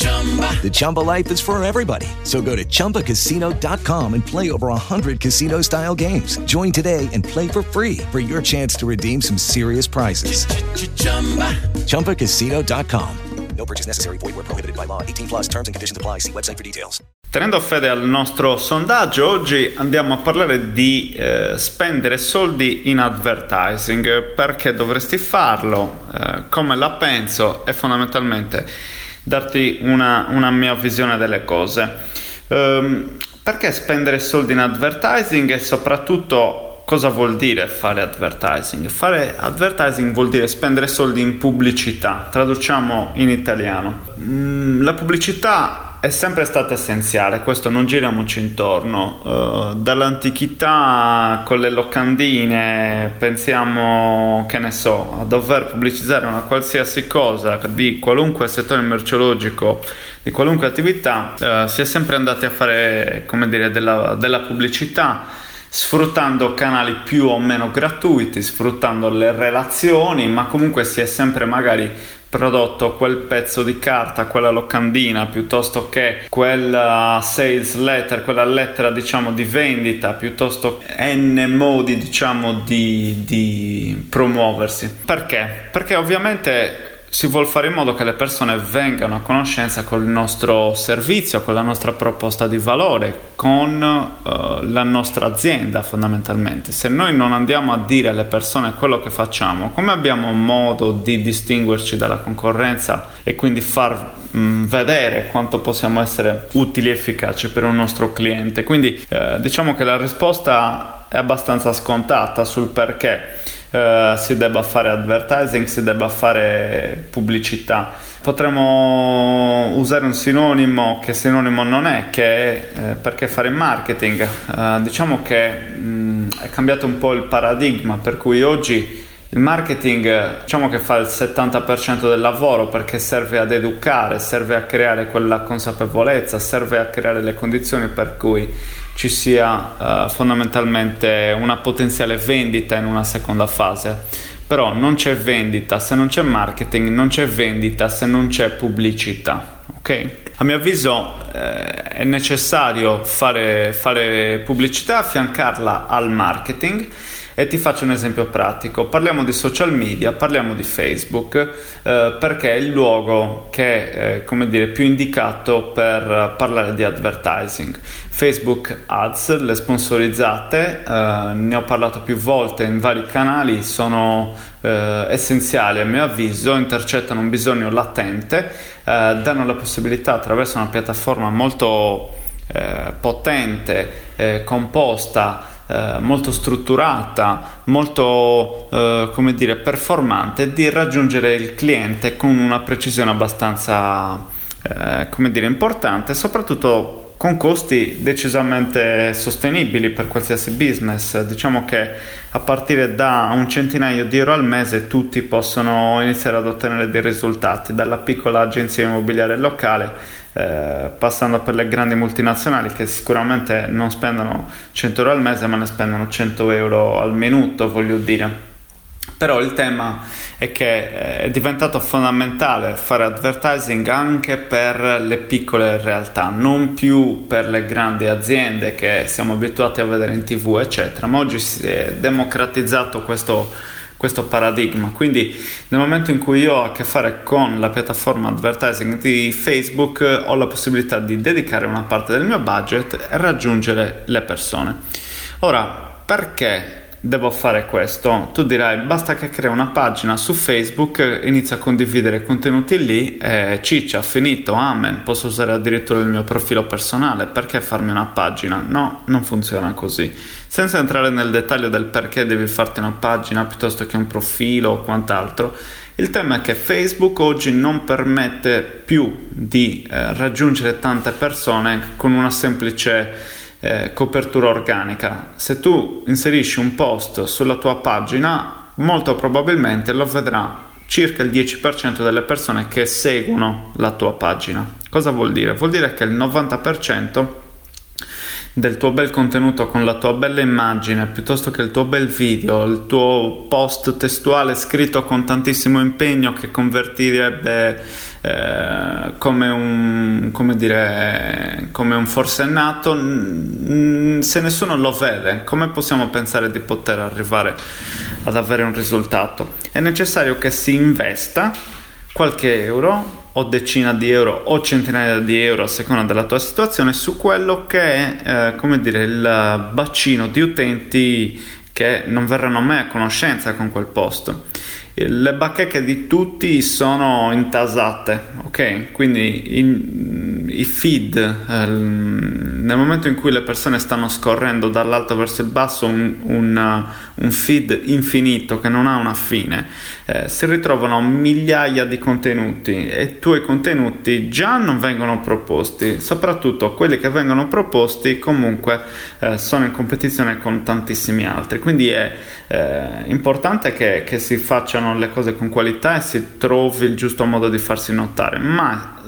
The Chumba life is for everybody. So go to ChumbaCasino.com and play over 100 casino style games. Join today and play for free for your chance to redeem some serious prizes. ChumbaCasino.com. No purchase necessary. Void where prohibited by law. 18 plus terms and conditions apply. See website for details. Tenendo fede al nostro sondaggio, oggi andiamo a parlare di eh, spendere soldi in advertising. Perché dovresti farlo? Eh, come la penso? E fondamentalmente darti una, una mia visione delle cose. Um, perché spendere soldi in advertising e soprattutto cosa vuol dire fare advertising? Fare advertising vuol dire spendere soldi in pubblicità, traduciamo in italiano. Mm, la pubblicità è sempre stata essenziale, questo non giriamoci intorno. Uh, dall'antichità con le locandine pensiamo, che ne so, a dover pubblicizzare una qualsiasi cosa di qualunque settore merceologico, di qualunque attività, uh, si è sempre andati a fare, come dire, della, della pubblicità sfruttando canali più o meno gratuiti, sfruttando le relazioni, ma comunque si è sempre magari prodotto quel pezzo di carta, quella locandina, piuttosto che quella sales letter, quella lettera diciamo di vendita, piuttosto n modi diciamo di, di promuoversi. Perché? Perché ovviamente si vuole fare in modo che le persone vengano a conoscenza con il nostro servizio, con la nostra proposta di valore, con uh, la nostra azienda fondamentalmente. Se noi non andiamo a dire alle persone quello che facciamo, come abbiamo modo di distinguerci dalla concorrenza e quindi far mm, vedere quanto possiamo essere utili e efficaci per un nostro cliente? Quindi eh, diciamo che la risposta è abbastanza scontata sul perché eh, si debba fare advertising, si debba fare pubblicità. Potremmo usare un sinonimo che sinonimo non è, che è eh, perché fare marketing. Eh, diciamo che mh, mm, è cambiato un po' il paradigma, per cui oggi il marketing diciamo che fa il 70% del lavoro perché serve ad educare, serve a creare quella consapevolezza, serve a creare le condizioni per cui ci sia uh, fondamentalmente una potenziale vendita in una seconda fase. Però non c'è vendita se non c'è marketing, non c'è vendita se non c'è pubblicità. Ok? A mio avviso eh, è necessario fare, fare pubblicità, affiancarla al marketing e ti faccio un esempio pratico. Parliamo di social media, parliamo di Facebook, eh, perché è il luogo che è eh, come dire, più indicato per parlare di advertising. Facebook Ads, le sponsorizzate, eh, ne ho parlato più volte in vari canali, sono eh, essenziali a mio avviso, intercettano un bisogno latente, eh, danno la possibilità attraverso una piattaforma molto eh, potente, composta, eh, molto strutturata, molto eh, come dire, performante di raggiungere il cliente con una precisione abbastanza eh, come dire, importante, soprattutto con costi decisamente sostenibili per qualsiasi business. Diciamo che a partire da un centinaio di euro al mese tutti possono iniziare ad ottenere dei risultati, dalla piccola agenzia immobiliare locale eh, passando per le grandi multinazionali che sicuramente non spendono 100 euro al mese ma ne spendono 100 euro al minuto voglio dire. Però il tema è che eh, è diventato fondamentale fare advertising anche per le piccole realtà, non più per le grandi aziende che siamo abituati a vedere in tv, eccetera, ma oggi si è democratizzato questo questo paradigma. Quindi nel momento in cui io ho a che fare con la piattaforma advertising di Facebook ho la possibilità di dedicare una parte del mio budget e raggiungere le persone. Ora, perché devo fare questo. Tu dirai basta che crei una pagina su Facebook, inizia a condividere contenuti lì e ciccia, finito, amen, posso usare addirittura il mio profilo personale, perché farmi una pagina? No, non funziona così. Senza entrare nel dettaglio del perché devi farti una pagina piuttosto che un profilo o quant'altro, il tema è che Facebook oggi non permette più di eh, raggiungere tante persone con una semplice eh, copertura organica. Se tu inserisci un post sulla tua pagina, molto probabilmente lo vedrà circa il 10% delle persone che seguono la tua pagina. Cosa vuol dire? Vuol dire che il 90% del tuo bel contenuto con la tua bella immagine piuttosto che il tuo bel video, il tuo post testuale scritto con tantissimo impegno che convertirebbe eh, come, un, come, dire, come un forsennato, se nessuno lo vede, come possiamo pensare di poter arrivare ad avere un risultato? È necessario che si investa qualche euro o decina di euro o centinaia di euro a seconda della tua situazione su quello che è eh, dire il bacino di utenti che non verranno mai a conoscenza con quel posto le bacheche di tutti sono intasate, ok? Quindi in, i feed, eh, nel momento in cui le persone stanno scorrendo dall'alto verso il basso un, un, un feed infinito che non ha una fine, eh, si ritrovano migliaia di contenuti e i tuoi contenuti già non vengono proposti, soprattutto quelli che vengono proposti comunque eh, sono in competizione con tantissimi altri, quindi è eh, importante che, che si facciano le cose con qualità e si trovi il giusto modo di farsi notare, ma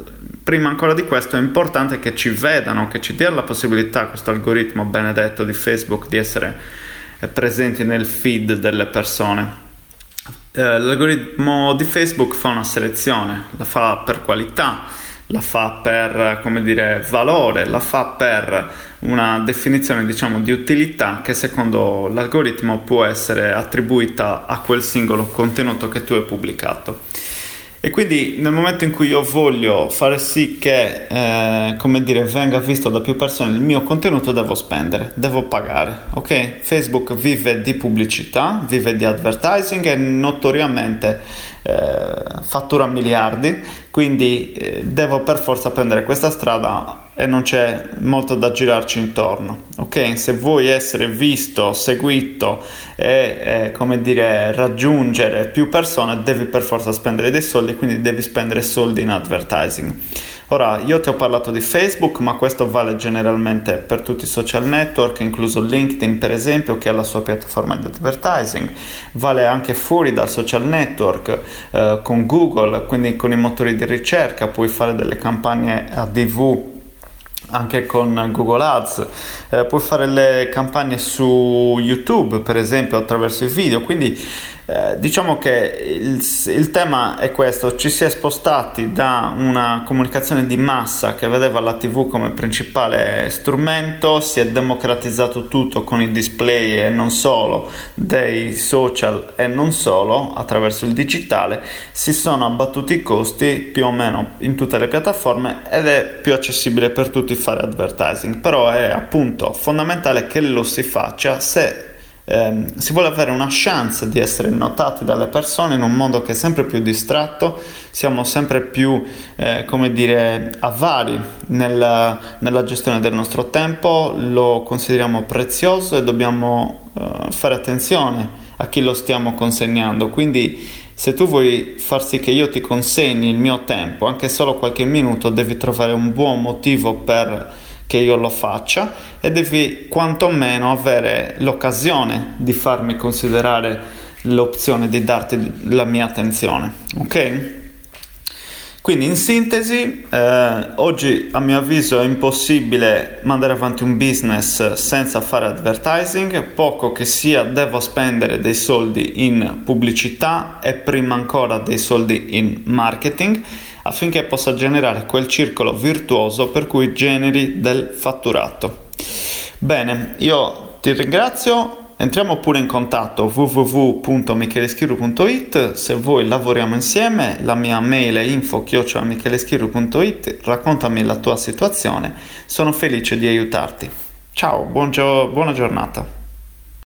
prima ancora di questo è importante che ci vedano, che ci dia la possibilità, questo algoritmo benedetto di Facebook, di essere eh, presenti nel feed delle persone. Eh, l'algoritmo di Facebook fa una selezione, la fa per qualità, la fa per come dire valore, la fa per una definizione diciamo di utilità che secondo l'algoritmo può essere attribuita a quel singolo contenuto che tu hai pubblicato. E quindi nel momento in cui io voglio fare sì che, eh, come dire, venga visto da più persone il mio contenuto, devo spendere, devo pagare, ok? Facebook vive di pubblicità, vive di advertising e notoriamente eh, fattura miliardi, quindi eh, devo per forza prendere questa strada e non c'è molto da girarci intorno. Ok, se vuoi essere visto, seguito e eh, come dire raggiungere più persone, devi per forza spendere dei soldi, quindi devi spendere soldi in advertising. Ora, io ti ho parlato di Facebook, ma questo vale generalmente per tutti i social network, incluso LinkedIn per esempio, che ha la sua piattaforma di advertising, vale anche fuori dal social network, eh, con Google, quindi con i motori di ricerca, puoi fare delle campagne ADV anche con Google Ads, eh, puoi fare le campagne su YouTube per esempio attraverso i video, quindi eh, diciamo che il, il, tema è questo, ci si è spostati da una comunicazione di massa che vedeva la TV come principale strumento, si è democratizzato tutto con i display e non solo, dei social e non solo, attraverso il digitale, si sono abbattuti i costi più o meno in tutte le piattaforme ed è più accessibile per tutti fare advertising, però è appunto fondamentale che lo si faccia se eh, si vuole avere una chance di essere notati dalle persone in un mondo che è sempre più distratto, siamo sempre più, eh, come dire, avvari nella, nella, gestione del nostro tempo, lo consideriamo prezioso e dobbiamo eh, fare attenzione a chi lo stiamo consegnando. Quindi se tu vuoi far sì che io ti consegni il mio tempo, anche solo qualche minuto, devi trovare un buon motivo per che io lo faccia e devi quantomeno avere l'occasione di farmi considerare l'opzione di darti la mia attenzione, ok? Quindi in sintesi, eh, oggi a mio avviso è impossibile mandare avanti un business senza fare advertising, poco che sia devo spendere dei soldi in pubblicità e prima ancora dei soldi in marketing affinché possa generare quel circolo virtuoso per cui generi del fatturato. Bene, io ti ringrazio. Entriamo pure in contatto www.micheleschirru.it se vuoi lavoriamo insieme, la mia mail è info-micheleschirru.it, raccontami la tua situazione, sono felice di aiutarti. Ciao, buona giornata.